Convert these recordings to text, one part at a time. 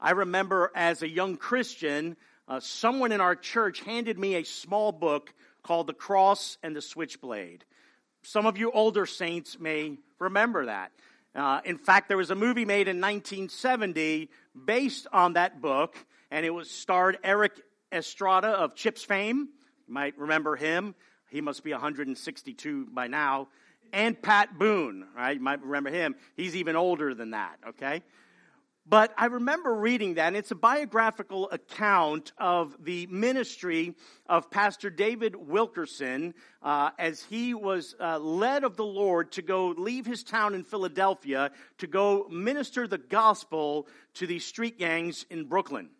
I remember as a young Christian, uh, someone in our church handed me a small book called The Cross and the Switchblade. Some of you older saints may remember that. Uh, in fact, there was a movie made in 1970 based on that book, and it was starred Erik Estrada of Chips fame. You might remember him. He must be 162 by now. And Pat Boone, right? You might remember him. He's even older than that, okay? But I remember reading that, and it's a biographical account of the ministry of Pastor David Wilkerson uh, as he was uh, led of the Lord to go leave his town in Philadelphia to go minister the gospel to these street gangs in Brooklyn.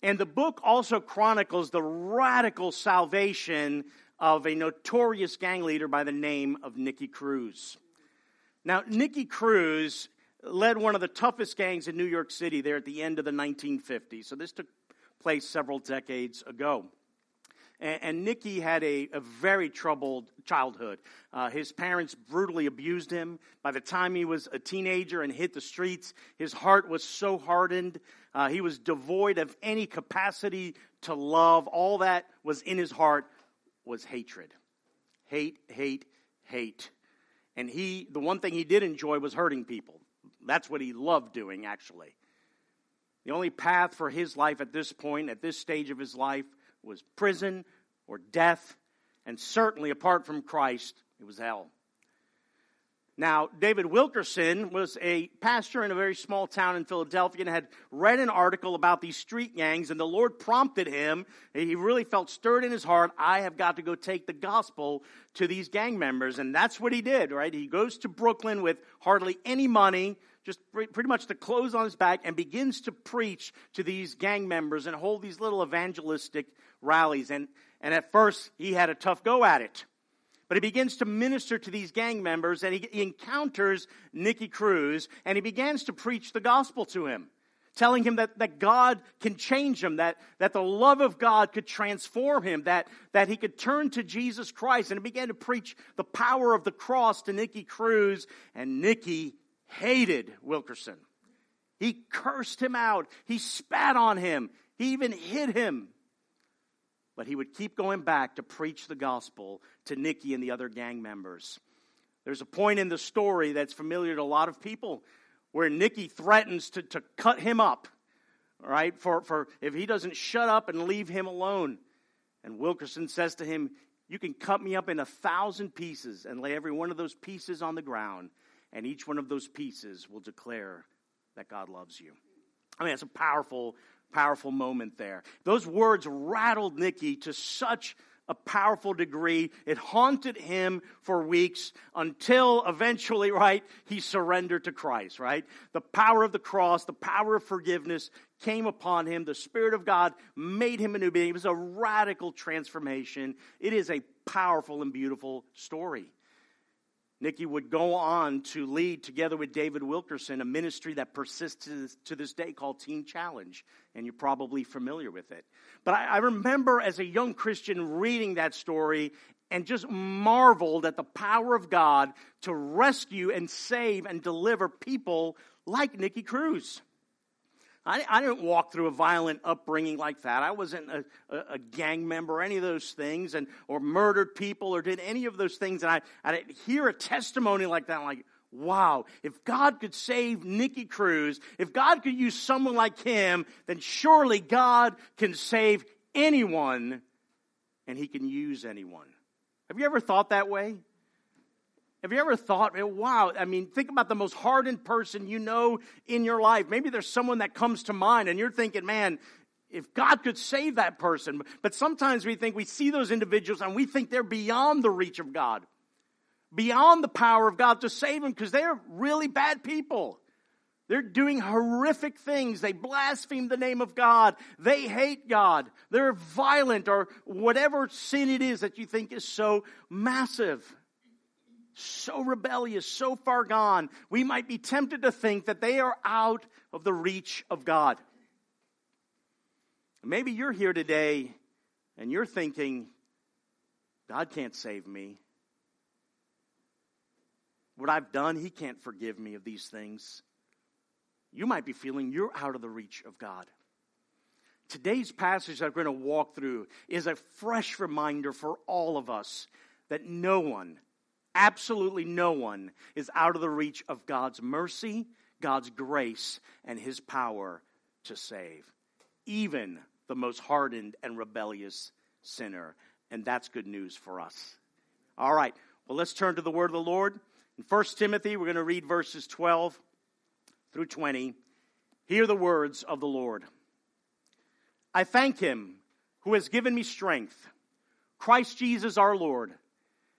And the book also chronicles the radical salvation of a notorious gang leader by the name of Nicky Cruz. Now, Nicky Cruz led one of the toughest gangs in New York City there at the end of the 1950s. So this took place several decades ago. And, and Nicky had a, a, very troubled childhood. Uh, his parents brutally abused him. By the time he was a teenager and hit the streets, his heart was so hardened. Uh, he was devoid of any capacity to love. All that was in his heart was hatred. Hate, hate, hate. And he, the one thing he did enjoy was hurting people. That's what he loved doing, actually. The only path for his life at this point, at this stage of his life, was prison or death, and certainly apart from Christ, it was hell. Now, David Wilkerson was a pastor in a very small town in Philadelphia and had read an article about these street gangs, and the Lord prompted him. He really felt stirred in his heart. I have got to go take the gospel to these gang members. And that's what he did, right? He goes to Brooklyn with hardly any money, just pretty much the clothes on his back, and begins to preach to these gang members and hold these little evangelistic rallies. And, and at first, he had a tough go at it. But he begins to minister to these gang members and he, he encounters Nicky Cruz and he begins to preach the gospel to him, telling him that, that God can change him, that, that the love of God could transform him, that, that he could turn to Jesus Christ. And he began to preach the power of the cross to Nicky Cruz and Nicky hated Wilkerson. He cursed him out. He spat on him. He even hit him but he would keep going back to preach the gospel to Nicky and the other gang members. There's a point in the story that's familiar to a lot of people where Nicky threatens to, to cut him up, right, for, for if he doesn't shut up and leave him alone. And Wilkerson says to him, You can cut me up in a thousand pieces and lay every one of those pieces on the ground, and each one of those pieces will declare that God loves you. I mean, it's a powerful, powerful moment there. Those words rattled Nicky to such a powerful degree. It haunted him for weeks until eventually, right, he surrendered to Christ, right? The power of the cross, the power of forgiveness came upon him. The Spirit of God made him a new being. It was a radical transformation. It is a powerful and beautiful story. Nicky would go on to lead, together with David Wilkerson, a ministry that persists to this day called Teen Challenge. And you're probably familiar with it. But I, I remember as a young Christian reading that story and just marveled at the power of God to rescue and save and deliver people like Nicky Cruz. I, I, didn't walk through a violent upbringing like that. I wasn't a, a, a, gang member or any of those things, and or murdered people or did any of those things. And I, I didn't hear a testimony like that. I'm like, wow, if God could save Nicky Cruz, if God could use someone like him, then surely God can save anyone, and He can use anyone. Have you ever thought that way? Have you ever thought, wow, I mean, think about the most hardened person you know in your life. Maybe there's someone that comes to mind and you're thinking, man, if God could save that person. But sometimes we think we see those individuals and we think they're beyond the reach of God, beyond the power of God to save them because they're really bad people. They're doing horrific things. They blaspheme the name of God. They hate God. They're violent or whatever sin it is that you think is so massive so rebellious, so far gone, we might be tempted to think that they are out of the reach of God. Maybe you're here today and you're thinking, God can't save me. What I've done, He can't forgive me of these things. you might be feeling you're out of the reach of God. Today's passage that we're going to walk through is a fresh reminder for all of us that no one, absolutely no one, is out of the reach of God's mercy, God's grace, and His power to save. Even the most hardened and rebellious sinner. And that's good news for us. All right, well, let's turn to the word of the Lord. In 1 Timothy, we're going to read verses 12 through 20. Hear the words of the Lord. I thank him who has given me strength, Christ Jesus our Lord,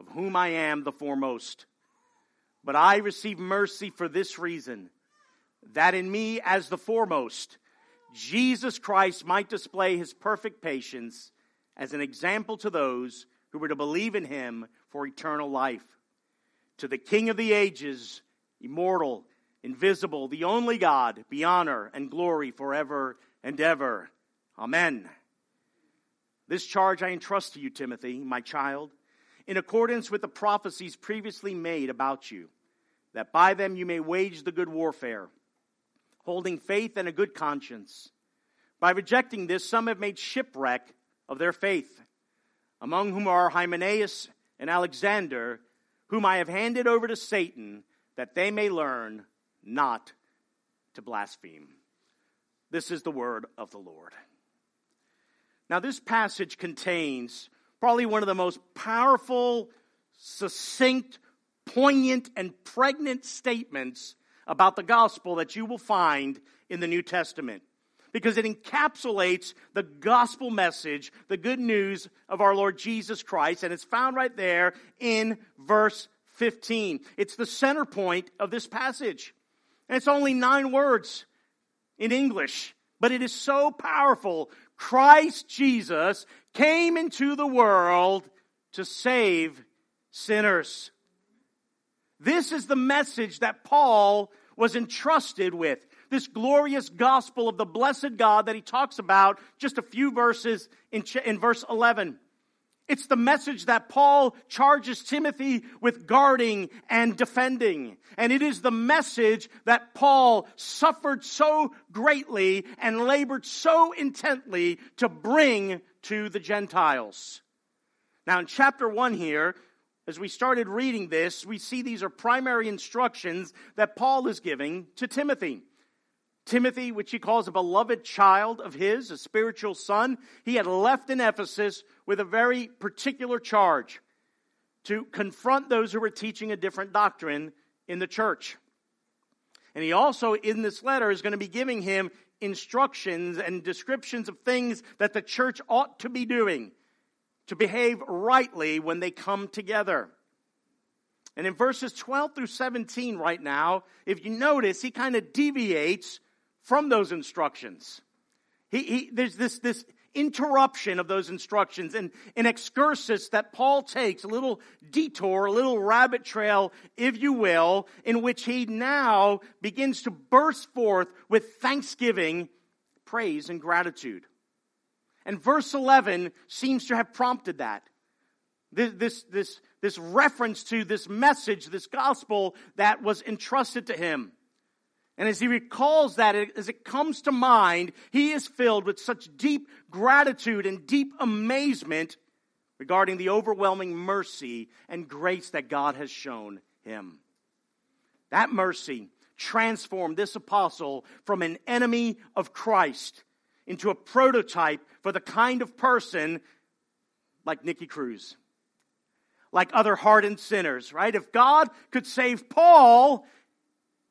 of whom I am the foremost. But I receive mercy for this reason that in me, as the foremost, Jesus Christ might display his perfect patience as an example to those who were to believe in him for eternal life. To the King of the ages, immortal, invisible, the only God, be honor and glory forever and ever. Amen. This charge I entrust to you, Timothy, my child, in accordance with the prophecies previously made about you, that by them you may wage the good warfare, holding faith and a good conscience. By rejecting this, some have made shipwreck of their faith, among whom are Hymenaeus and Alexander, whom I have handed over to Satan, that they may learn not to blaspheme. This is the word of the Lord. Now, this passage contains probably one of the most powerful, succinct, poignant, and pregnant statements about the gospel that you will find in the New Testament. Because it encapsulates the gospel message, the good news of our Lord Jesus Christ, and it's found right there in verse 15. It's the center point of this passage. And it's only nine words in English, but it is so powerful. Christ Jesus came into the world to save sinners. This is the message that Paul was entrusted with. This glorious gospel of the blessed God that he talks about just a few verses in, in verse 11. It's the message that Paul charges Timothy with guarding and defending. And it is the message that Paul suffered so greatly and labored so intently to bring to the Gentiles. Now, in chapter 1 here, as we started reading this, we see these are primary instructions that Paul is giving to Timothy. Timothy, which he calls a beloved child of his, a spiritual son, he had left in Ephesus with a very particular charge to confront those who were teaching a different doctrine in the church. And he also, in this letter, is going to be giving him instructions and descriptions of things that the church ought to be doing to behave rightly when they come together. And in verses 12 through 17 right now, if you notice, he kind of deviates from those instructions. He, he, there's this, this interruption of those instructions and an excursus that Paul takes, a little detour, a little rabbit trail, if you will, in which he now begins to burst forth with thanksgiving, praise, and gratitude. And verse 11 seems to have prompted that. This, this, this, this reference to this message, this gospel that was entrusted to him. And as he recalls that, as it comes to mind, he is filled with such deep gratitude and deep amazement regarding the overwhelming mercy and grace that God has shown him. That mercy transformed this apostle from an enemy of Christ into a prototype for the kind of person like Nicky Cruz, like other hardened sinners, right? If God could save Paul,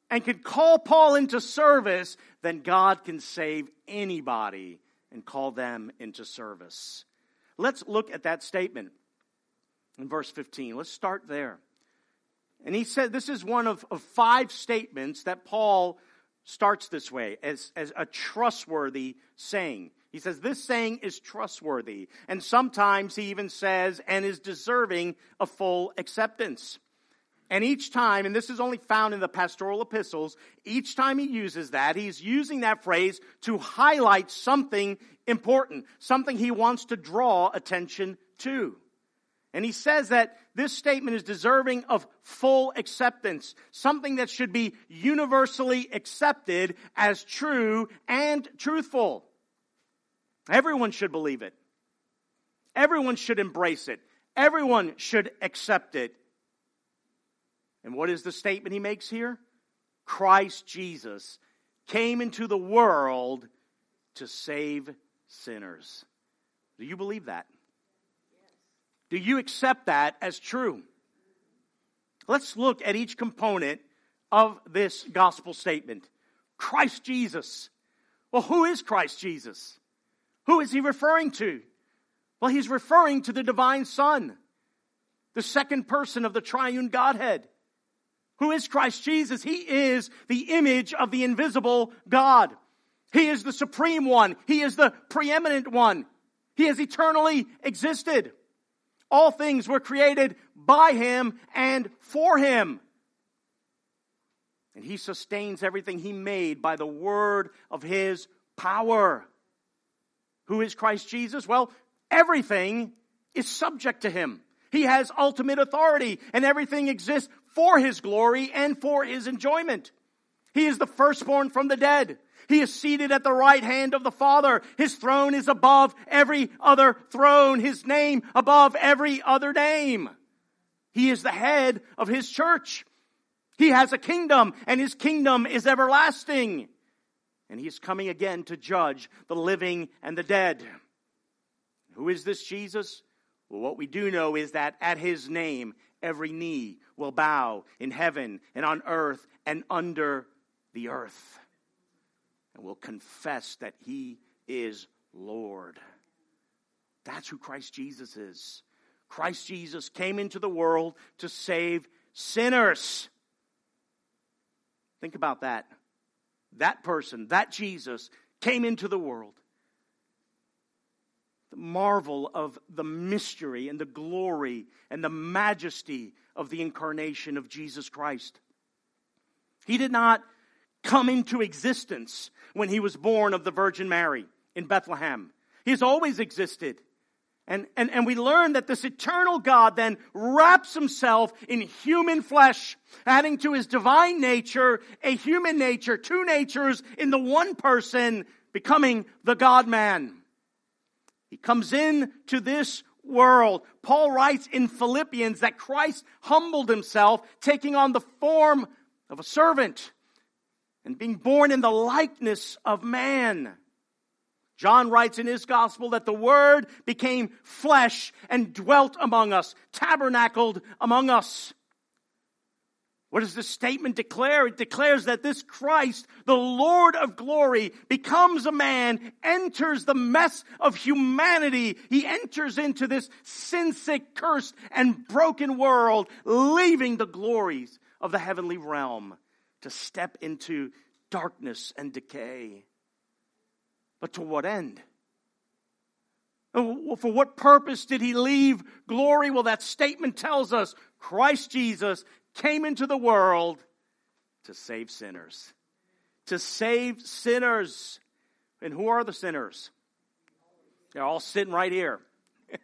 and can call Paul into service, then God can save anybody and call them into service. Let's look at that statement in verse 15. Let's start there. And he said this is one of, of five statements that Paul starts this way as, as a trustworthy saying. He says, This saying is trustworthy. And sometimes he even says, and is deserving of full acceptance. And each time, and this is only found in the pastoral epistles, each time he uses that, he's using that phrase to highlight something important, something he wants to draw attention to. And he says that this statement is deserving of full acceptance, something that should be universally accepted as true and truthful. Everyone should believe it. Everyone should embrace it. Everyone should accept it. And what is the statement he makes here? Christ Jesus came into the world to save sinners. Do you believe that? Do you accept that as true? Let's look at each component of this gospel statement. Christ Jesus. Well, who is Christ Jesus? Who is he referring to? Well, he's referring to the divine Son, the second person of the triune Godhead. Who is Christ Jesus? He is the image of the invisible God. He is the supreme one. He is the preeminent one. He has eternally existed. All things were created by him and for him. And he sustains everything he made by the word of his power. Who is Christ Jesus? Well, everything is subject to him. He has ultimate authority and everything exists for his glory and for his enjoyment. He is the firstborn from the dead. He is seated at the right hand of the Father. His throne is above every other throne. His name above every other name. He is the head of his church. He has a kingdom and his kingdom is everlasting. And he is coming again to judge the living and the dead. Who is this Jesus? Well, what we do know is that at his name, every knee will bow in heaven and on earth and under the earth and will confess that he is Lord. That's who Christ Jesus is. Christ Jesus came into the world to save sinners. Think about that. That person, that Jesus, came into the world. The marvel of the mystery and the glory and the majesty of the incarnation of Jesus Christ. He did not come into existence when he was born of the Virgin Mary in Bethlehem. He's always existed. And, and, and we learn that this eternal God then wraps himself in human flesh, adding to his divine nature a human nature, two natures in the one person, becoming the God man. He comes in to this world. Paul writes in Philippians that Christ humbled himself, taking on the form of a servant and being born in the likeness of man. John writes in his gospel that the Word became flesh and dwelt among us, tabernacled among us. What does this statement declare? It declares that this Christ, the Lord of glory, becomes a man, enters the mess of humanity. He enters into this sin sick, cursed, and broken world, leaving the glories of the heavenly realm to step into darkness and decay. But to what end? For what purpose did he leave glory? Well, that statement tells us Christ Jesus came into the world to save sinners. To save sinners. And who are the sinners? They're all sitting right here.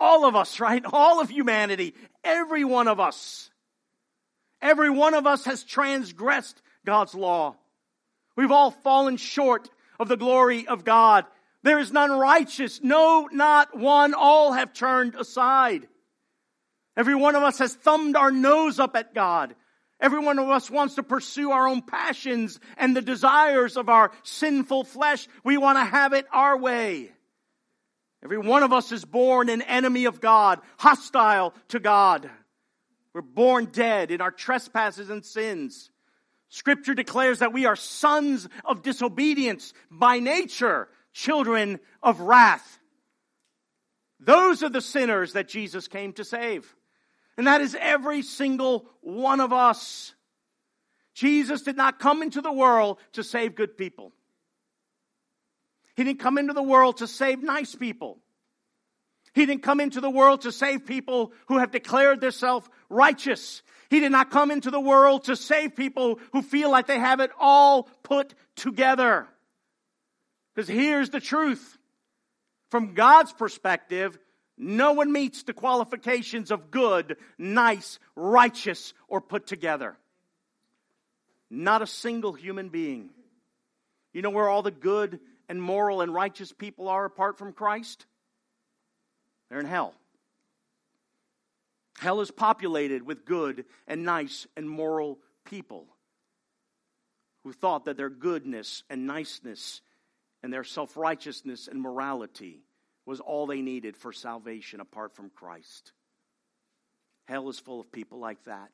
all of us, right? All of humanity. Every one of us. Every one of us has transgressed God's law. We've all fallen short of the glory of God. There is none righteous. No, not one. All have turned aside. Every one of us has thumbed our nose up at God. Every one of us wants to pursue our own passions and the desires of our sinful flesh. We want to have it our way. Every one of us is born an enemy of God, hostile to God. We're born dead in our trespasses and sins. Scripture declares that we are sons of disobedience by nature, children of wrath. Those are the sinners that Jesus came to save. And that is every single one of us. Jesus did not come into the world to save good people. He didn't come into the world to save nice people. He didn't come into the world to save people who have declared themselves righteous. He did not come into the world to save people who feel like they have it all put together. Because here's the truth. From God's perspective, no one meets the qualifications of good, nice, righteous, or put together. Not a single human being. You know where all the good and moral and righteous people are apart from Christ? They're in hell. Hell is populated with good and nice and moral people who thought that their goodness and niceness and their self righteousness and morality was all they needed for salvation apart from Christ. Hell is full of people like that.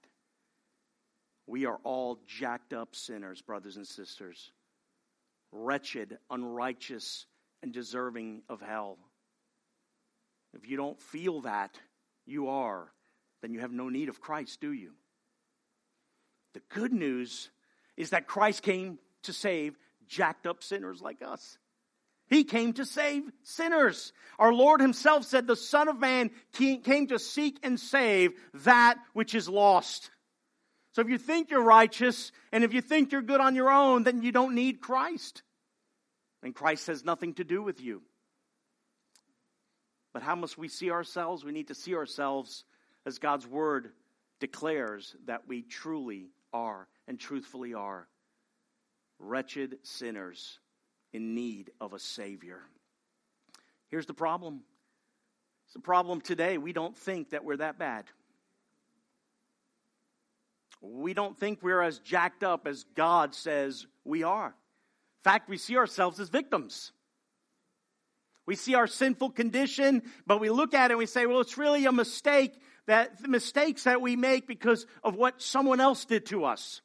We are all jacked up sinners, brothers and sisters, wretched, unrighteous, and deserving of hell. If you don't feel that you are, then you have no need of Christ, do you? The good news is that Christ came to save jacked up sinners like us. He came to save sinners. Our Lord Himself said, The Son of Man came to seek and save that which is lost. So if you think you're righteous and if you think you're good on your own, then you don't need Christ. And Christ has nothing to do with you. But how must we see ourselves? We need to see ourselves as God's Word declares that we truly are and truthfully are wretched sinners in need of a Savior. Here's the problem. It's the problem today. We don't think that we're that bad. We don't think we're as jacked up as God says we are. In fact, we see ourselves as victims. We see our sinful condition, but we look at it and we say, well, it's really a mistake that the mistakes that we make because of what someone else did to us.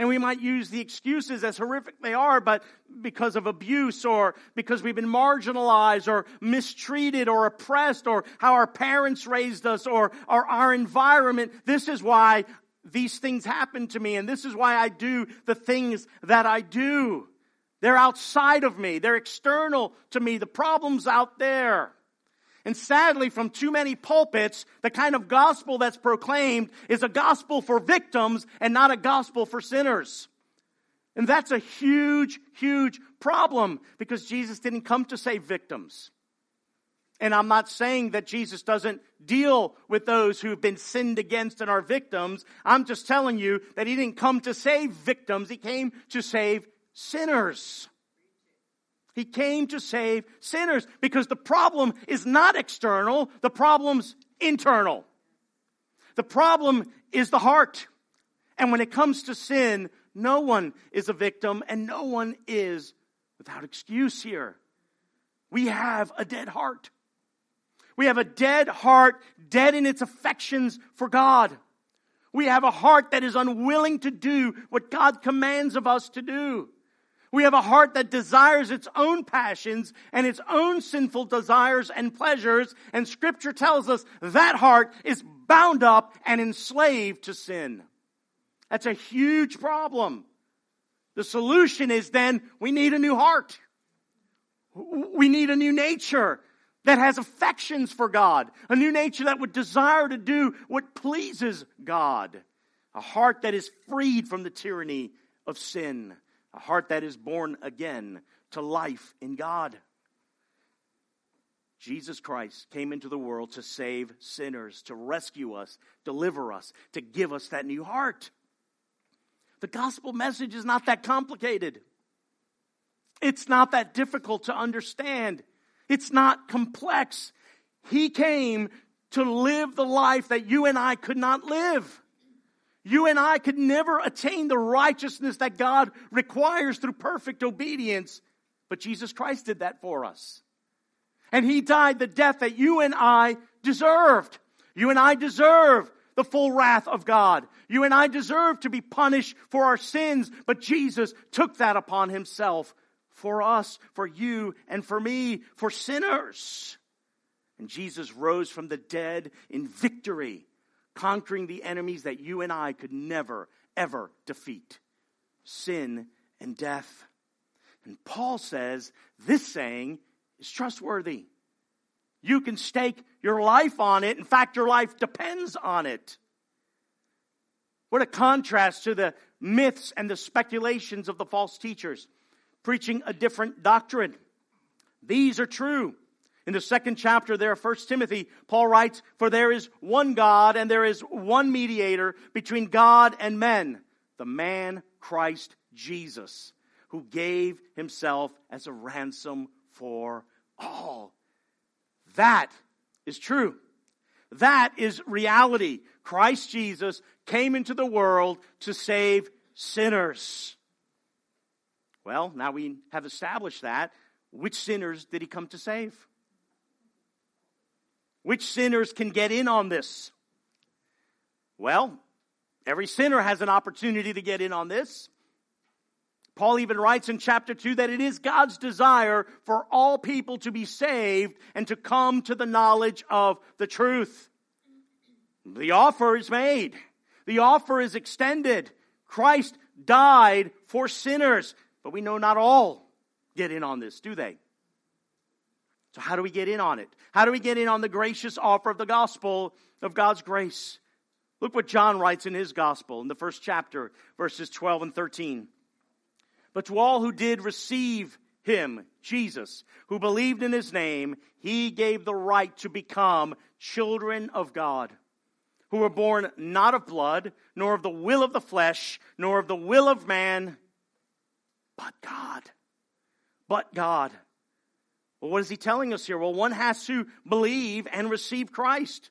And we might use the excuses as horrific they are, but because of abuse or because we've been marginalized or mistreated or oppressed or how our parents raised us or, or our environment, this is why these things happen to me and this is why I do the things that I do. They're outside of me. They're external to me. The problem's out there. And sadly, from too many pulpits, the kind of gospel that's proclaimed is a gospel for victims and not a gospel for sinners. And that's a huge, huge problem because Jesus didn't come to save victims. And I'm not saying that Jesus doesn't deal with those who've been sinned against and are victims. I'm just telling you that he didn't come to save victims. He came to save sinners. He came to save sinners because the problem is not external, the problem's internal. The problem is the heart. And when it comes to sin, no one is a victim and no one is without excuse here. We have a dead heart. We have a dead heart, dead in its affections for God. We have a heart that is unwilling to do what God commands of us to do. We have a heart that desires its own passions and its own sinful desires and pleasures, and scripture tells us that heart is bound up and enslaved to sin. That's a huge problem. The solution is then we need a new heart. We need a new nature that has affections for God, a new nature that would desire to do what pleases God, a heart that is freed from the tyranny of sin a heart that is born again to life in God. Jesus Christ came into the world to save sinners, to rescue us, deliver us, to give us that new heart. The gospel message is not that complicated. It's not that difficult to understand. It's not complex. He came to live the life that you and I could not live. You and I could never attain the righteousness that God requires through perfect obedience, but Jesus Christ did that for us. And He died the death that you and I deserved. You and I deserve the full wrath of God. You and I deserve to be punished for our sins, but Jesus took that upon Himself for us, for you, and for me, for sinners. And Jesus rose from the dead in victory conquering the enemies that you and I could never, ever defeat sin and death. And Paul says this saying is trustworthy. You can stake your life on it. In fact, your life depends on it. What a contrast to the myths and the speculations of the false teachers, preaching a different doctrine. These are true. In the second chapter there of 1 Timothy, Paul writes, For there is one God and there is one mediator between God and men, the man Christ Jesus, who gave himself as a ransom for all. That is true. That is reality. Christ Jesus came into the world to save sinners. Well, now we have established that. Which sinners did he come to save? Which sinners can get in on this? Well, every sinner has an opportunity to get in on this. Paul even writes in chapter 2 that it is God's desire for all people to be saved and to come to the knowledge of the truth. The offer is made. The offer is extended. Christ died for sinners, but we know not all get in on this, do they? So, how do we get in on it? How do we get in on the gracious offer of the gospel of God's grace? Look what John writes in his gospel in the first chapter, verses 12 and 13. But to all who did receive him, Jesus, who believed in his name, he gave the right to become children of God, who were born not of blood, nor of the will of the flesh, nor of the will of man, but God. But God. Well, what is he telling us here? Well, one has to believe and receive Christ.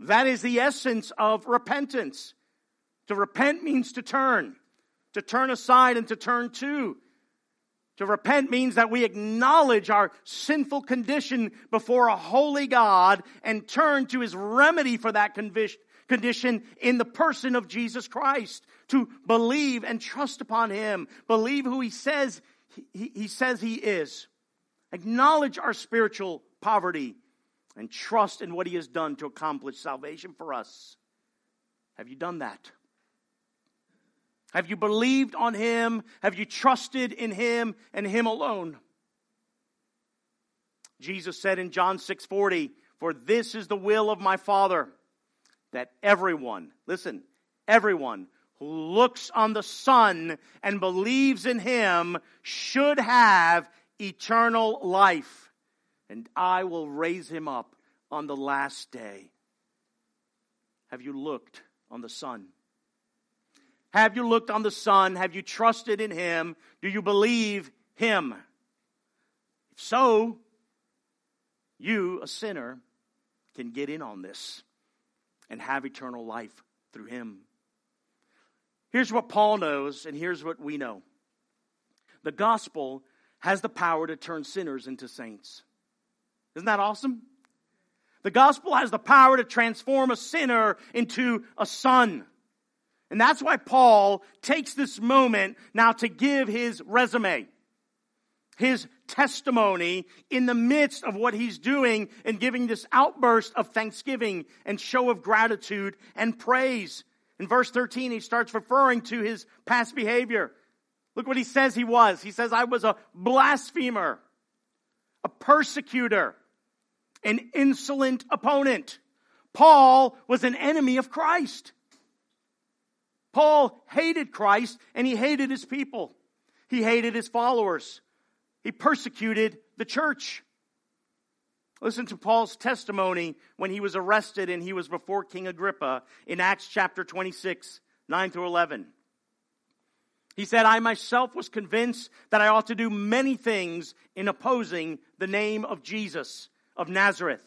That is the essence of repentance. To repent means to turn, to turn aside and to turn to. To repent means that we acknowledge our sinful condition before a holy God and turn to his remedy for that condition in the person of Jesus Christ. To believe and trust upon him. Believe who he says he, he says he is acknowledge our spiritual poverty, and trust in what He has done to accomplish salvation for us. Have you done that? Have you believed on Him? Have you trusted in Him and Him alone? Jesus said in John 6:40, "For this is the will of my Father, that everyone, listen, everyone who looks on the Son and believes in Him should have eternal life, and I will raise him up on the last day. Have you looked on the Son? Have you looked on the Son? Have you trusted in Him? Do you believe Him? If so, you, a sinner, can get in on this and have eternal life through Him. Here's what Paul knows, and here's what we know the gospel has the power to turn sinners into saints. Isn't that awesome? The gospel has the power to transform a sinner into a son. And that's why Paul takes this moment now to give his resume, his testimony in the midst of what he's doing and giving this outburst of thanksgiving and show of gratitude and praise. In verse 13, he starts referring to his past behavior. Look what he says he was. He says, I was a blasphemer, a persecutor, an insolent opponent. Paul was an enemy of Christ. Paul hated Christ and he hated his people. He hated his followers. He persecuted the church. Listen to Paul's testimony when he was arrested and he was before King Agrippa in Acts chapter 26, 9 through 11. He said, I myself was convinced that I ought to do many things in opposing the name of Jesus of Nazareth.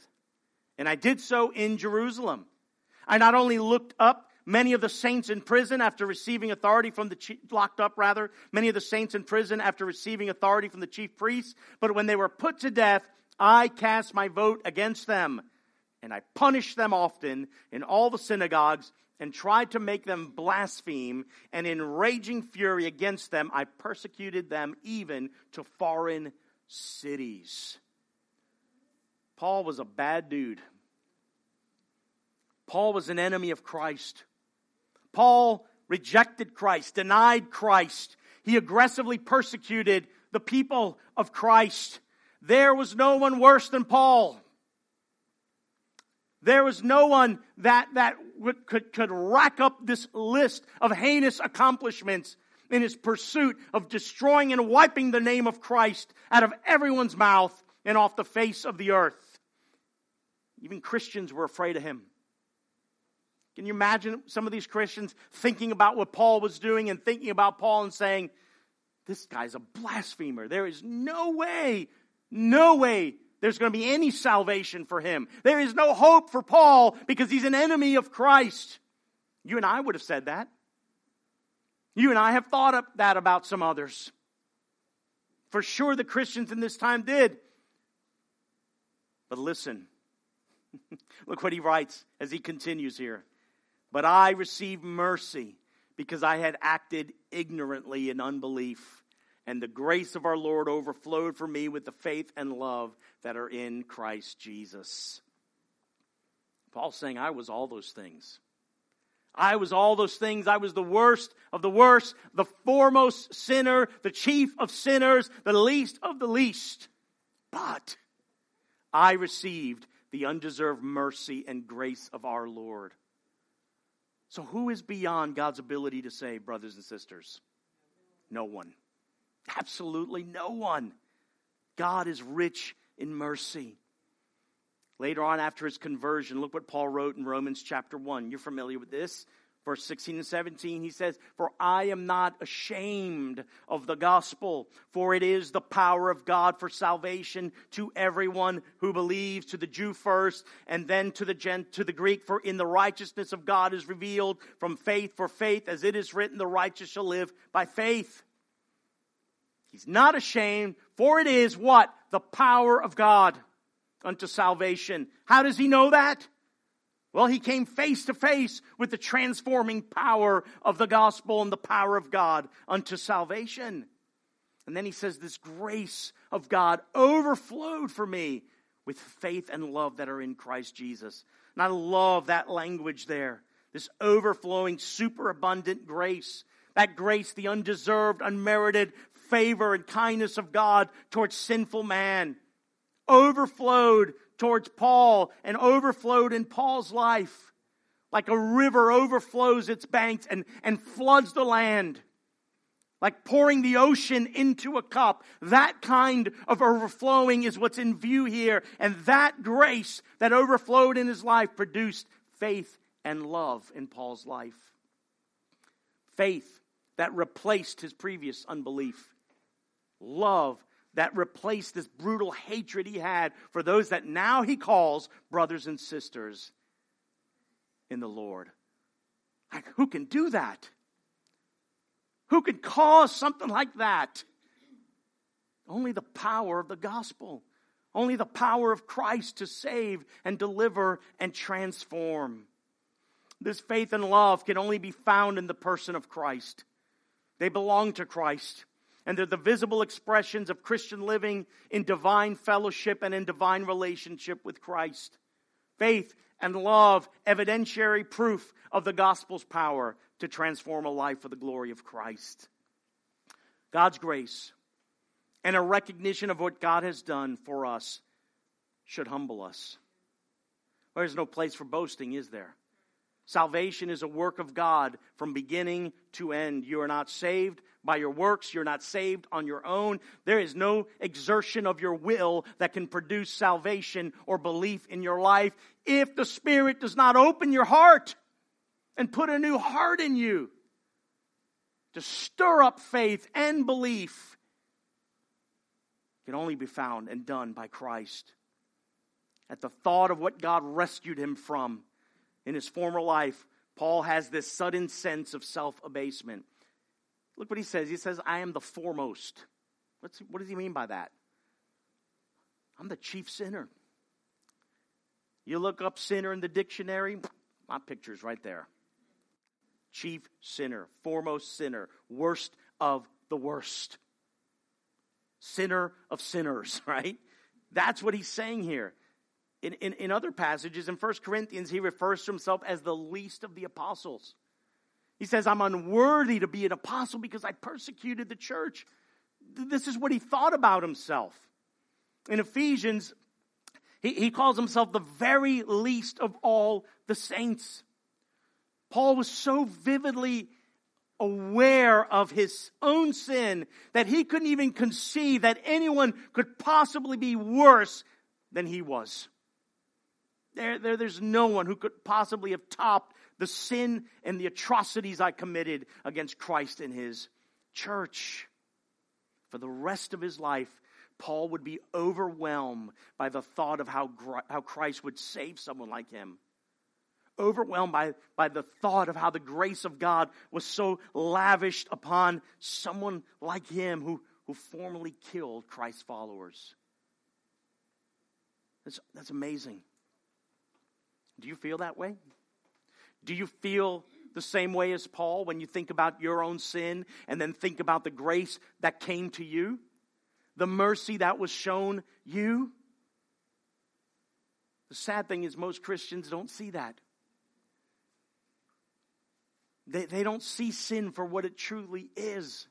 And I did so in Jerusalem. I not only looked up many of the saints in prison after receiving authority from the chief, locked up rather, many of the saints in prison after receiving authority from the chief priests, but when they were put to death, I cast my vote against them. And I punished them often in all the synagogues and tried to make them blaspheme, and in raging fury against them, I persecuted them even to foreign cities. Paul was a bad dude. Paul was an enemy of Christ. Paul rejected Christ, denied Christ. He aggressively persecuted the people of Christ. There was no one worse than Paul. There was no one that, that could, could rack up this list of heinous accomplishments in his pursuit of destroying and wiping the name of Christ out of everyone's mouth and off the face of the earth. Even Christians were afraid of him. Can you imagine some of these Christians thinking about what Paul was doing and thinking about Paul and saying, This guy's a blasphemer. There is no way, no way there's going to be any salvation for him. There is no hope for Paul because he's an enemy of Christ. You and I would have said that. You and I have thought up that about some others. For sure, the Christians in this time did. But listen, look what he writes as he continues here. But I received mercy because I had acted ignorantly in unbelief, and the grace of our Lord overflowed for me with the faith and love that are in Christ Jesus. Paul's saying, I was all those things. I was all those things. I was the worst of the worst, the foremost sinner, the chief of sinners, the least of the least. But I received the undeserved mercy and grace of our Lord. So, who is beyond God's ability to save, brothers and sisters? No one. Absolutely no one. God is rich in mercy. Later on, after his conversion, look what Paul wrote in Romans chapter 1. You're familiar with this. Verse 16 and 17, he says, For I am not ashamed of the gospel, for it is the power of God for salvation to everyone who believes, to the Jew first, and then to the Gent, to the Greek. For in the righteousness of God is revealed from faith for faith, as it is written, the righteous shall live by faith. He's not ashamed, for it is what? The power of God unto salvation. How does he know that? Well, he came face to face with the transforming power of the gospel and the power of God unto salvation. And then he says, This grace of God overflowed for me with faith and love that are in Christ Jesus. And I love that language there. This overflowing, superabundant grace. That grace, the undeserved, unmerited favor and kindness of God towards sinful man, overflowed towards Paul and overflowed in Paul's life. Like a river overflows its banks and, and floods the land. Like pouring the ocean into a cup. That kind of overflowing is what's in view here. And that grace that overflowed in his life produced faith and love in Paul's life. Faith that replaced his previous unbelief. Love that replaced this brutal hatred he had for those that now he calls brothers and sisters in the Lord. Like, who can do that? Who can cause something like that? Only the power of the gospel. Only the power of Christ to save and deliver and transform. This faith and love can only be found in the person of Christ. They belong to Christ and they're the visible expressions of Christian living in divine fellowship and in divine relationship with Christ. Faith and love, evidentiary proof of the gospel's power to transform a life for the glory of Christ. God's grace and a recognition of what God has done for us should humble us. There's no place for boasting, is there? Salvation is a work of God from beginning to end. You are not saved by your works. You're not saved on your own. There is no exertion of your will that can produce salvation or belief in your life if the Spirit does not open your heart and put a new heart in you to stir up faith and belief can only be found and done by Christ. At the thought of what God rescued him from in his former life, Paul has this sudden sense of self abasement. Look what he says. He says, I am the foremost. What's, what does he mean by that? I'm the chief sinner. You look up sinner in the dictionary, my picture's right there. Chief sinner, foremost sinner, worst of the worst. Sinner of sinners, right? That's what he's saying here. In, in, in other passages, in 1 Corinthians, he refers to himself as the least of the apostles. He says, I'm unworthy to be an apostle because I persecuted the church. This is what he thought about himself. In Ephesians, he, he calls himself the very least of all the saints. Paul was so vividly aware of his own sin that he couldn't even conceive that anyone could possibly be worse than he was. There, there, there's no one who could possibly have topped the sin and the atrocities I committed against Christ and his church. For the rest of his life, Paul would be overwhelmed by the thought of how, how Christ would save someone like him. Overwhelmed by, by the thought of how the grace of God was so lavished upon someone like him who, who formerly killed Christ's followers. That's, that's amazing. Do you feel that way? Do you feel the same way as Paul when you think about your own sin and then think about the grace that came to you? The mercy that was shown you? The sad thing is, most Christians don't see that. They, they don't see sin for what it truly is.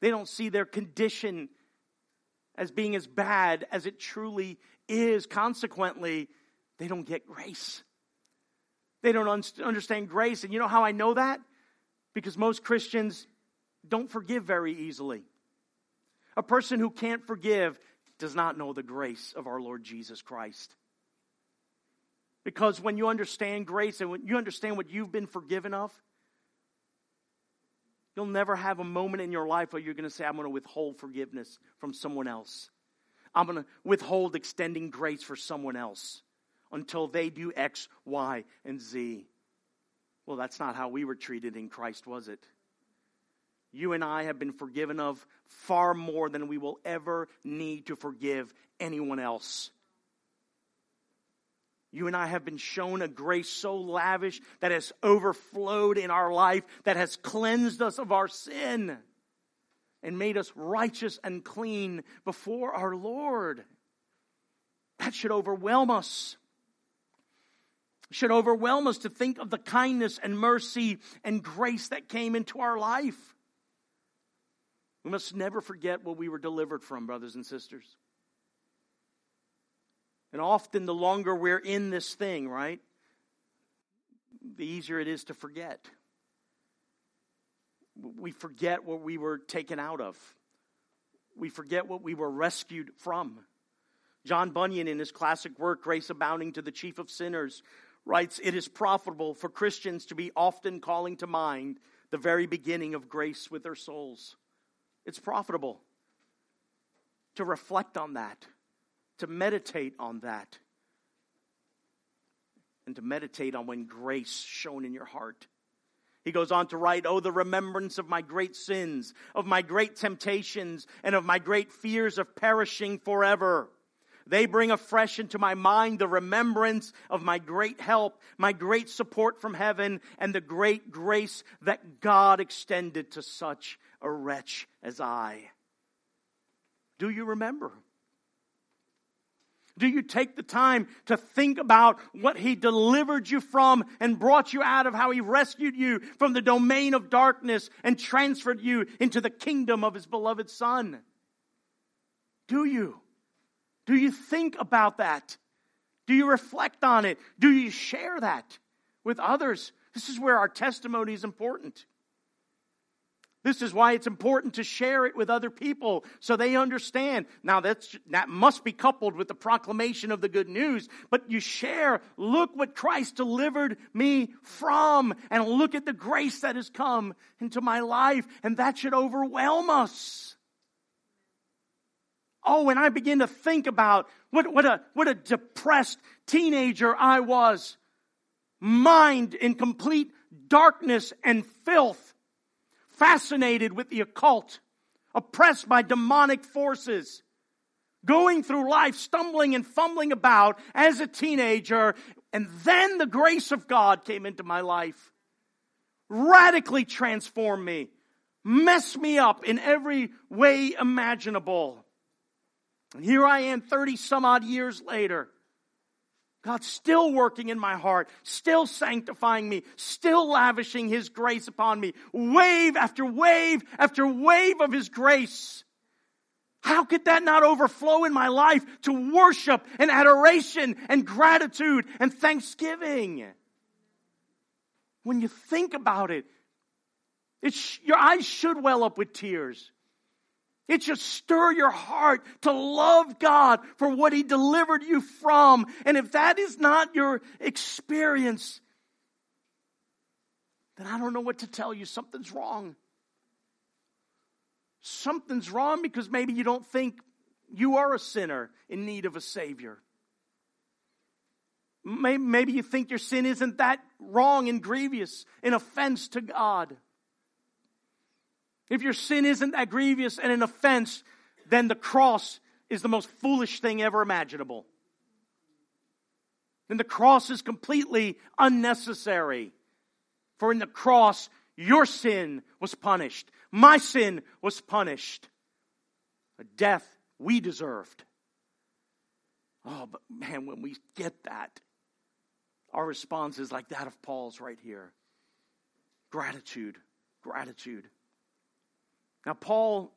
They don't see their condition as being as bad as it truly is. Consequently, they don't get grace. They don't un- understand grace. And you know how I know that? Because most Christians don't forgive very easily. A person who can't forgive does not know the grace of our Lord Jesus Christ. Because when you understand grace and when you understand what you've been forgiven of, you'll never have a moment in your life where you're going to say, I'm going to withhold forgiveness from someone else. I'm going to withhold extending grace for someone else until they do X, Y, and Z. Well, that's not how we were treated in Christ, was it? You and I have been forgiven of far more than we will ever need to forgive anyone else. You and I have been shown a grace so lavish that has overflowed in our life, that has cleansed us of our sin and made us righteous and clean before our Lord. That should overwhelm us should overwhelm us to think of the kindness and mercy and grace that came into our life. We must never forget what we were delivered from, brothers and sisters. And often, the longer we're in this thing, right, the easier it is to forget. We forget what we were taken out of, we forget what we were rescued from. John Bunyan, in his classic work, Grace Abounding to the Chief of Sinners, writes, It is profitable for Christians to be often calling to mind the very beginning of grace with their souls. It's profitable to reflect on that, to meditate on that, and to meditate on when grace shone in your heart. He goes on to write, Oh, the remembrance of my great sins, of my great temptations, and of my great fears of perishing forever. They bring afresh into my mind the remembrance of my great help, my great support from heaven, and the great grace that God extended to such a wretch as I. Do you remember? Do you take the time to think about what He delivered you from and brought you out of, how He rescued you from the domain of darkness and transferred you into the kingdom of His beloved Son? Do you? Do you think about that? Do you reflect on it? Do you share that with others? This is where our testimony is important. This is why it's important to share it with other people so they understand. Now that's, that must be coupled with the proclamation of the good news, but you share, look what Christ delivered me from and look at the grace that has come into my life and that should overwhelm us. Oh, and I begin to think about what, what, a, what a depressed teenager I was. Mind in complete darkness and filth. Fascinated with the occult. Oppressed by demonic forces. Going through life, stumbling and fumbling about as a teenager. And then the grace of God came into my life. Radically transformed me. Messed me up in every way imaginable. And here I am 30 some odd years later, God's still working in my heart, still sanctifying me, still lavishing His grace upon me, wave after wave after wave of His grace. How could that not overflow in my life to worship and adoration and gratitude and thanksgiving? When you think about it, sh- your eyes should well up with tears. It should stir your heart to love God for what He delivered you from. And if that is not your experience, then I don't know what to tell you. Something's wrong. Something's wrong because maybe you don't think you are a sinner in need of a Savior. Maybe you think your sin isn't that wrong and grievous, an offense to God. If your sin isn't that grievous and an offense, then the cross is the most foolish thing ever imaginable. Then the cross is completely unnecessary. For in the cross, your sin was punished. My sin was punished. A death we deserved. Oh, but man, when we get that, our response is like that of Paul's right here gratitude, gratitude. Now, Paul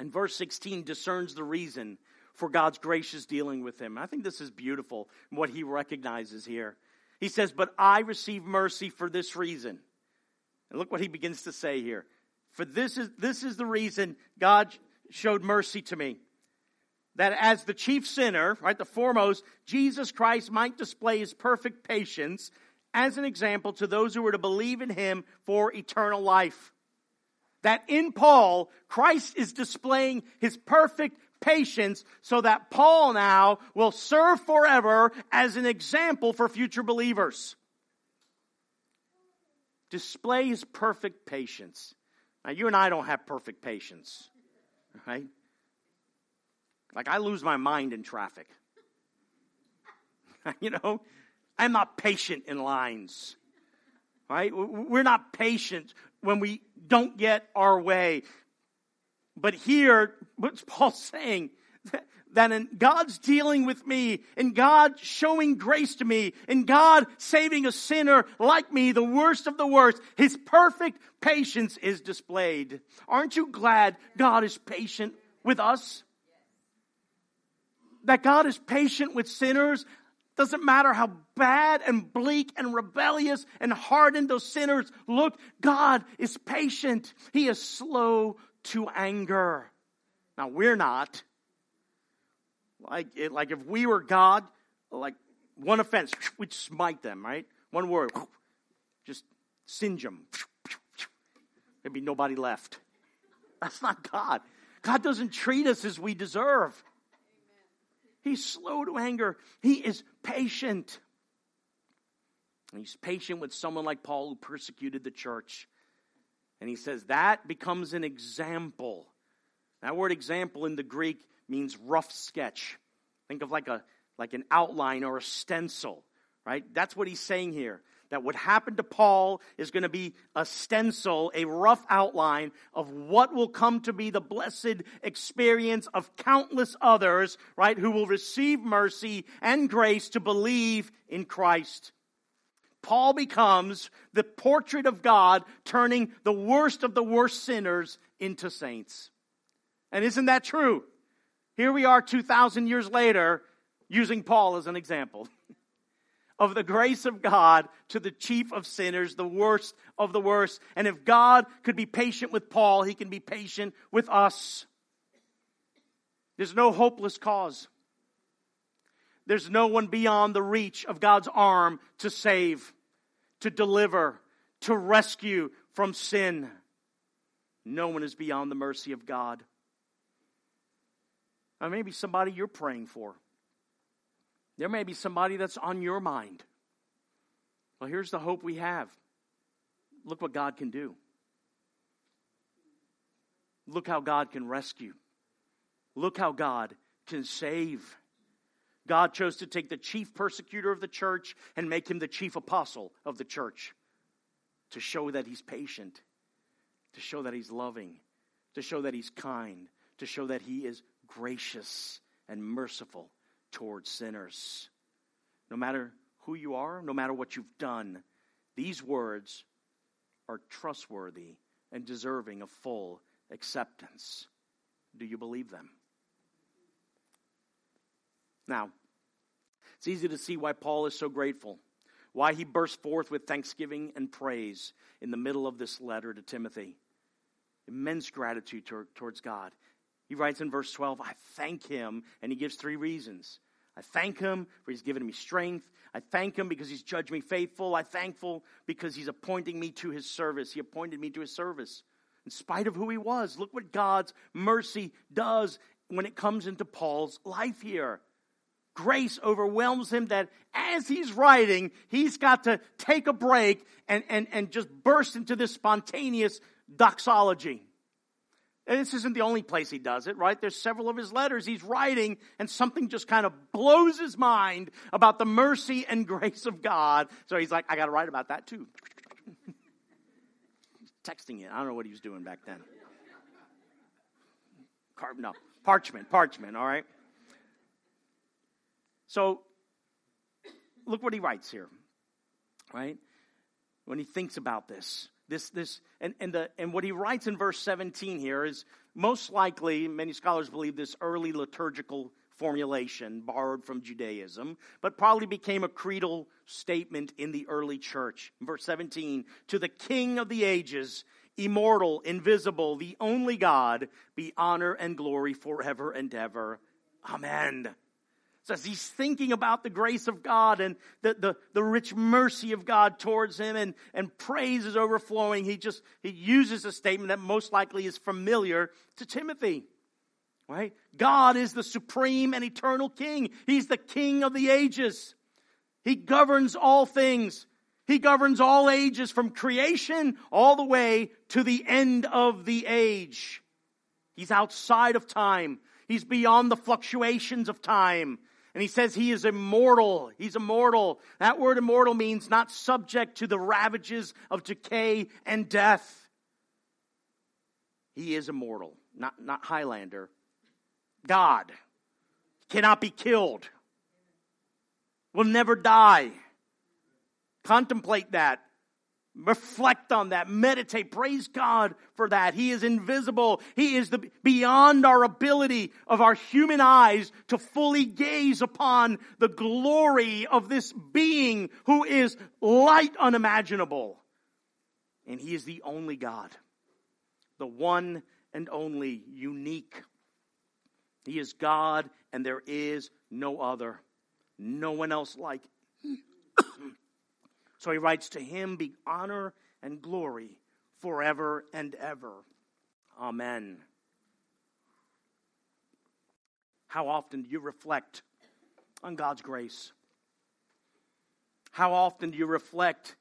in verse 16 discerns the reason for God's gracious dealing with him. I think this is beautiful, what he recognizes here. He says, But I receive mercy for this reason. And look what he begins to say here. For this is, this is the reason God showed mercy to me. That as the chief sinner, right, the foremost, Jesus Christ might display his perfect patience as an example to those who were to believe in him for eternal life that in Paul, Christ is displaying his perfect patience so that Paul now will serve forever as an example for future believers. Display his perfect patience. Now, you and I don't have perfect patience, right? Like, I lose my mind in traffic. you know, I'm not patient in lines, right? We're not patient when we don't get our way. But here, what's Paul saying? That in God's dealing with me, in God showing grace to me, in God saving a sinner like me, the worst of the worst, His perfect patience is displayed. Aren't you glad God is patient with us? That God is patient with sinners doesn't matter how bad and bleak and rebellious and hardened those sinners look, God is patient. He is slow to anger. Now, we're not. Like, like if we were God, like one offense, we'd smite them, right? One word, just singe them. There'd be nobody left. That's not God. God doesn't treat us as we deserve. He's slow to anger. He is patient. he's patient with someone like Paul who persecuted the church. And he says that becomes an example. That word example in the Greek means rough sketch. Think of like a like an outline or a stencil, right? That's what he's saying here that what happened to Paul is going to be a stencil, a rough outline of what will come to be the blessed experience of countless others, right, who will receive mercy and grace to believe in Christ. Paul becomes the portrait of God turning the worst of the worst sinners into saints. And isn't that true? Here we are 2,000 years later using Paul as an example. of the grace of God to the chief of sinners, the worst of the worst. And if God could be patient with Paul, he can be patient with us. There's no hopeless cause. There's no one beyond the reach of God's arm to save, to deliver, to rescue from sin. No one is beyond the mercy of God. Or maybe somebody you're praying for. There may be somebody that's on your mind. Well, here's the hope we have. Look what God can do. Look how God can rescue. Look how God can save. God chose to take the chief persecutor of the church and make him the chief apostle of the church to show that he's patient, to show that he's loving, to show that he's kind, to show that he is gracious and merciful towards sinners. no matter who you are, no matter what you've done, these words are trustworthy and deserving of full acceptance. Do you believe them? Now, it's easy to see why Paul is so grateful, why he bursts forth with thanksgiving and praise in the middle of this letter to Timothy. Immense gratitude towards God. He writes in verse 12, I thank him, and he gives three reasons. I thank him for he's given me strength. I thank him because he's judged me faithful. I thankful because he's appointing me to his service. He appointed me to his service in spite of who he was. Look what God's mercy does when it comes into Paul's life here grace overwhelms him that as he's writing, he's got to take a break and, and, and just burst into this spontaneous doxology. And this isn't the only place he does it, right? There's several of his letters he's writing, and something just kind of blows his mind about the mercy and grace of God. So he's like, I got to write about that too. Texting it. I don't know what he was doing back then. Car- no, parchment, parchment, all right? So look what he writes here, right? When he thinks about this. This, this, and, and, the, and what he writes in verse 17 here is most likely, many scholars believe this early liturgical formulation borrowed from Judaism, but probably became a creedal statement in the early church. Verse 17, to the King of the ages, immortal, invisible, the only God, be honor and glory forever and ever. Amen. So as he's thinking about the grace of God and the, the, the rich mercy of God towards him and, and praise is overflowing, he just he uses a statement that most likely is familiar to Timothy. Right? God is the supreme and eternal king. He's the king of the ages. He governs all things. He governs all ages from creation all the way to the end of the age. He's outside of time. He's beyond the fluctuations of time. And he says he is immortal. He's immortal. That word immortal means not subject to the ravages of decay and death. He is immortal, not, not Highlander. God cannot be killed, will never die. Contemplate that. Reflect on that. Meditate. Praise God for that. He is invisible. He is the, beyond our ability of our human eyes to fully gaze upon the glory of this being who is light unimaginable. And He is the only God, the one and only unique. He is God and there is no other, no one else like so he writes, To him be honor and glory forever and ever. Amen. How often do you reflect on God's grace? How often do you reflect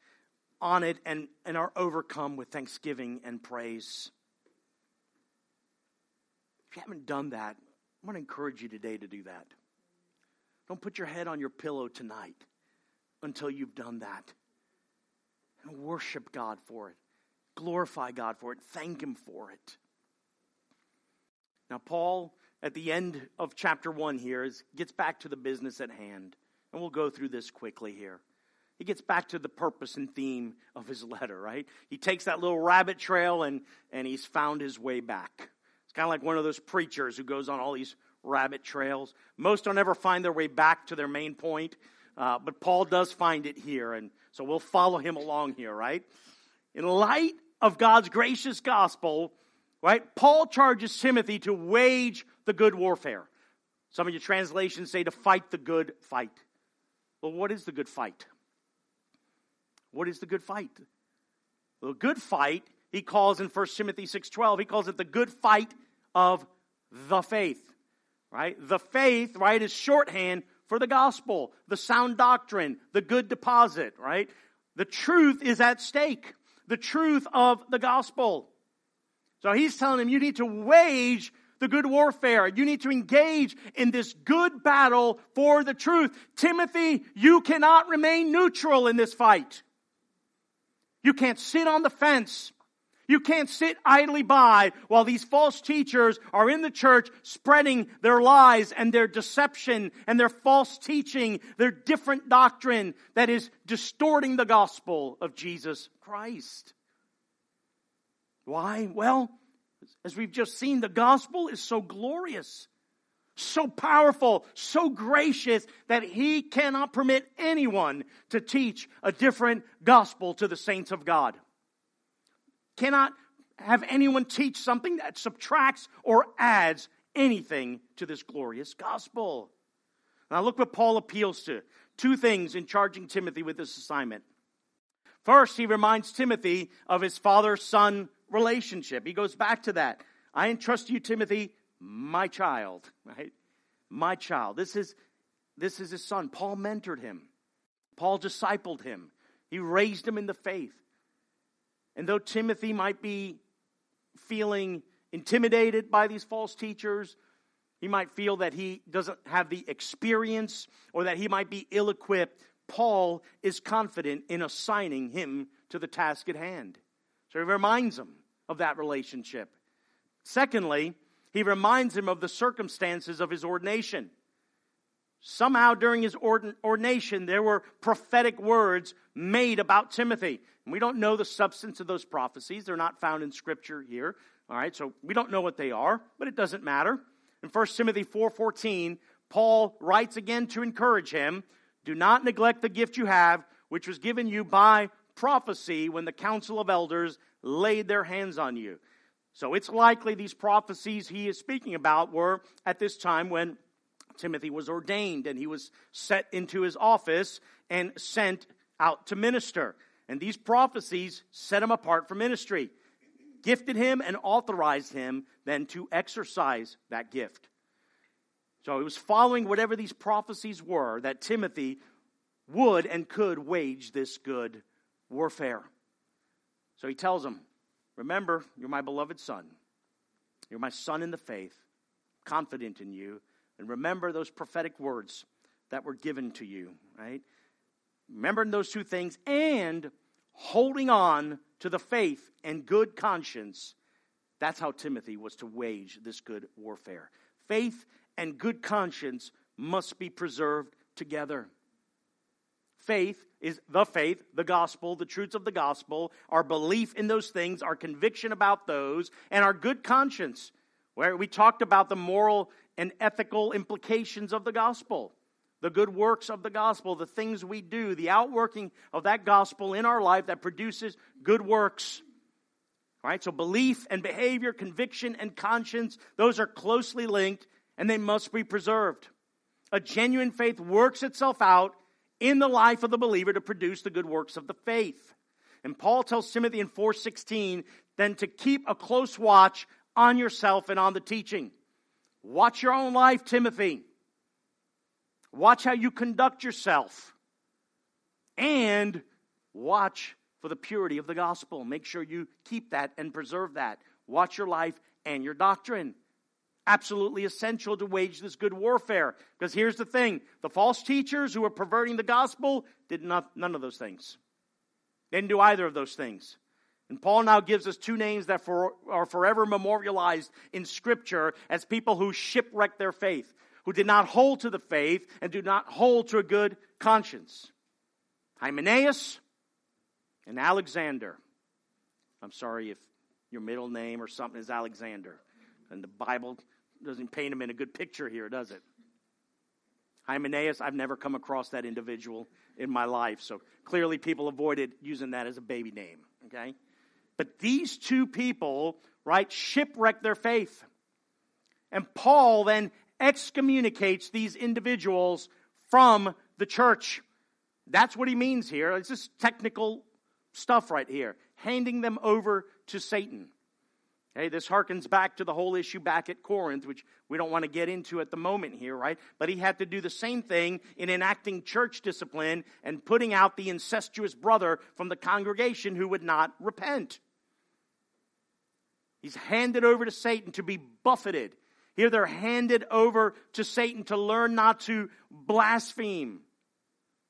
on it and, and are overcome with thanksgiving and praise? If you haven't done that, I want to encourage you today to do that. Don't put your head on your pillow tonight until you've done that and worship God for it. Glorify God for it. Thank Him for it. Now, Paul, at the end of chapter 1 here, is, gets back to the business at hand. And we'll go through this quickly here. He gets back to the purpose and theme of his letter, right? He takes that little rabbit trail and, and he's found his way back. It's kind of like one of those preachers who goes on all these rabbit trails. Most don't ever find their way back to their main point, uh, but Paul does find it here. And so we'll follow him along here, right? In light of God's gracious gospel, right, Paul charges Timothy to wage the good warfare. Some of your translations say to fight the good fight. Well, what is the good fight? What is the good fight? The good fight, he calls in 1 Timothy 6:12, he calls it the good fight of the faith. Right? The faith, right, is shorthand for the gospel, the sound doctrine, the good deposit, right? The truth is at stake. The truth of the gospel. So he's telling him you need to wage the good warfare. You need to engage in this good battle for the truth. Timothy, you cannot remain neutral in this fight. You can't sit on the fence. You can't sit idly by while these false teachers are in the church spreading their lies and their deception and their false teaching, their different doctrine that is distorting the gospel of Jesus Christ. Why? Well, as we've just seen, the gospel is so glorious, so powerful, so gracious that he cannot permit anyone to teach a different gospel to the saints of God cannot have anyone teach something that subtracts or adds anything to this glorious gospel. Now, look what Paul appeals to. Two things in charging Timothy with this assignment. First, he reminds Timothy of his father son relationship. He goes back to that. I entrust you, Timothy, my child, right? My child. This is, this is his son. Paul mentored him, Paul discipled him, he raised him in the faith. And though Timothy might be feeling intimidated by these false teachers, he might feel that he doesn't have the experience or that he might be ill equipped. Paul is confident in assigning him to the task at hand. So he reminds him of that relationship. Secondly, he reminds him of the circumstances of his ordination. Somehow during his ordination, there were prophetic words made about Timothy. And we don't know the substance of those prophecies. They're not found in Scripture here. All right, so we don't know what they are, but it doesn't matter. In 1 Timothy 4.14, Paul writes again to encourage him, Do not neglect the gift you have, which was given you by prophecy when the council of elders laid their hands on you. So it's likely these prophecies he is speaking about were at this time when Timothy was ordained and he was set into his office and sent out to minister. And these prophecies set him apart for ministry, gifted him and authorized him then to exercise that gift. So he was following whatever these prophecies were that Timothy would and could wage this good warfare. So he tells him, Remember, you're my beloved son. You're my son in the faith, confident in you, and remember those prophetic words that were given to you, right? Remembering those two things and holding on to the faith and good conscience. That's how Timothy was to wage this good warfare. Faith and good conscience must be preserved together. Faith is the faith, the gospel, the truths of the gospel, our belief in those things, our conviction about those, and our good conscience. Where we talked about the moral and ethical implications of the gospel, the good works of the gospel, the things we do, the outworking of that gospel in our life that produces good works. Right, so belief and behavior, conviction and conscience, those are closely linked and they must be preserved. A genuine faith works itself out in the life of the believer to produce the good works of the faith. And Paul tells Timothy in 4:16 then to keep a close watch on yourself and on the teaching. Watch your own life, Timothy. Watch how you conduct yourself. And watch for the purity of the gospel. Make sure you keep that and preserve that. Watch your life and your doctrine. Absolutely essential to wage this good warfare. Because here's the thing the false teachers who were perverting the gospel did not, none of those things. They didn't do either of those things. And Paul now gives us two names that for, are forever memorialized in Scripture as people who shipwrecked their faith, who did not hold to the faith and do not hold to a good conscience Hymenaeus and Alexander. I'm sorry if your middle name or something is Alexander. And the Bible doesn't paint him in a good picture here, does it? Hymenaeus, I've never come across that individual in my life, so clearly people avoided using that as a baby name, okay? But these two people, right, shipwreck their faith. And Paul then excommunicates these individuals from the church. That's what he means here. It's just technical stuff right here. Handing them over to Satan. Okay, this harkens back to the whole issue back at Corinth, which we don't want to get into at the moment here, right? But he had to do the same thing in enacting church discipline and putting out the incestuous brother from the congregation who would not repent. He's handed over to Satan to be buffeted. Here they're handed over to Satan to learn not to blaspheme.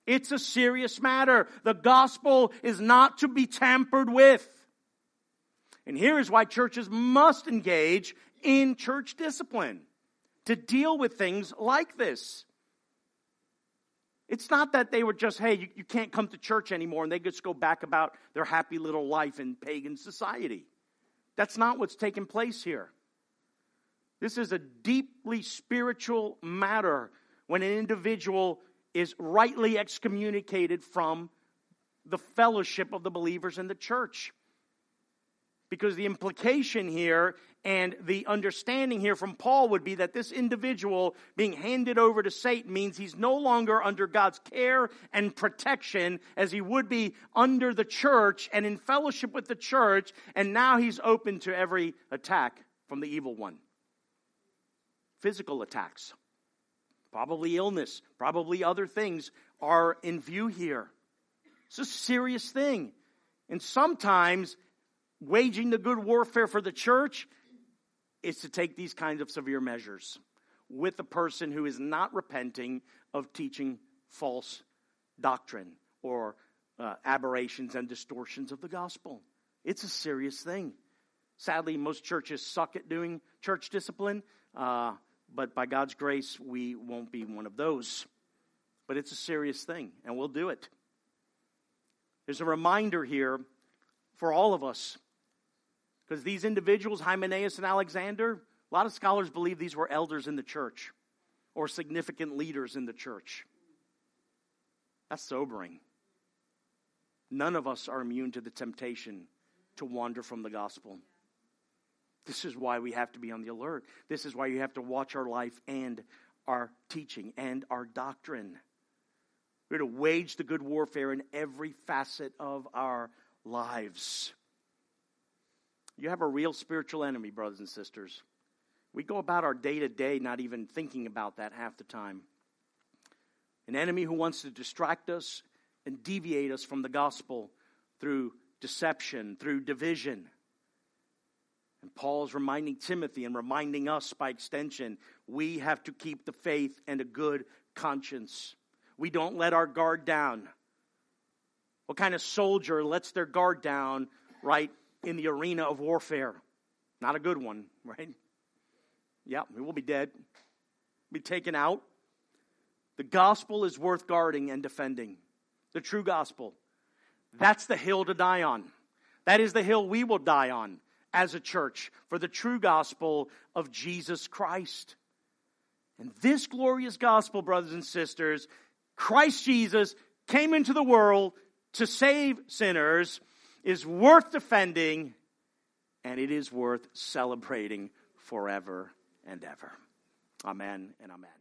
It's a serious matter. The gospel is not to be tampered with. And here is why churches must engage in church discipline to deal with things like this. It's not that they were just, hey, you, you, can't come to church anymore and they just go back about their happy little life in pagan society. That's not what's taking place here. This is a deeply spiritual matter when an individual is rightly excommunicated from the fellowship of the believers in the church. Because the implication here and the understanding here from Paul would be that this individual being handed over to Satan means he's no longer under God's care and protection as he would be under the church and in fellowship with the church, and now he's open to every attack from the evil one. Physical attacks, probably illness, probably other things are in view here. It's a serious thing. And sometimes waging the good warfare for the church is to take these kinds of severe measures with a person who is not repenting of teaching false doctrine or uh, aberrations and distortions of the gospel. It's a serious thing. Sadly, most churches suck at doing church discipline, uh, but by God's grace, we won't be one of those. But it's a serious thing, and we'll do it. There's a reminder here for all of us because these individuals, Hymenaeus and Alexander, a lot of scholars believe these were elders in the church or significant leaders in the church. That's sobering. None of us are immune to the temptation to wander from the gospel. This is why we have to be on the alert. This is why you have to watch our life and our teaching and our doctrine. We're to wage the good warfare in every facet of our lives. You have a real spiritual enemy, brothers and sisters. We go about our day to day not even thinking about that half the time. An enemy who wants to distract us and deviate us from the gospel through deception, through division. And Paul is reminding Timothy and reminding us by extension we have to keep the faith and a good conscience. We don't let our guard down. What kind of soldier lets their guard down right in the arena of warfare. Not a good one, right? Yeah, we will be dead, be taken out. The gospel is worth guarding and defending. The true gospel. That's the hill to die on. That is the hill we will die on as a church for the true gospel of Jesus Christ. And this glorious gospel, brothers and sisters, Christ Jesus came into the world to save sinners is worth defending and it is worth celebrating forever and ever. Amen and amen.